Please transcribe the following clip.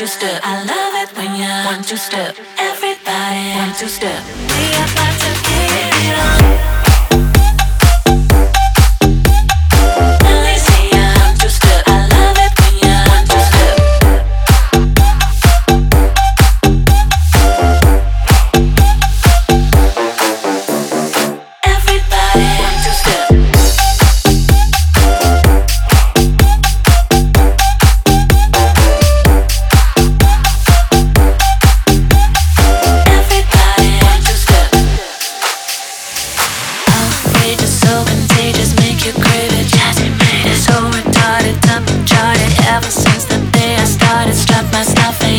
two step. I love it when you want to step. Everybody want to step. We about to get it on. nothing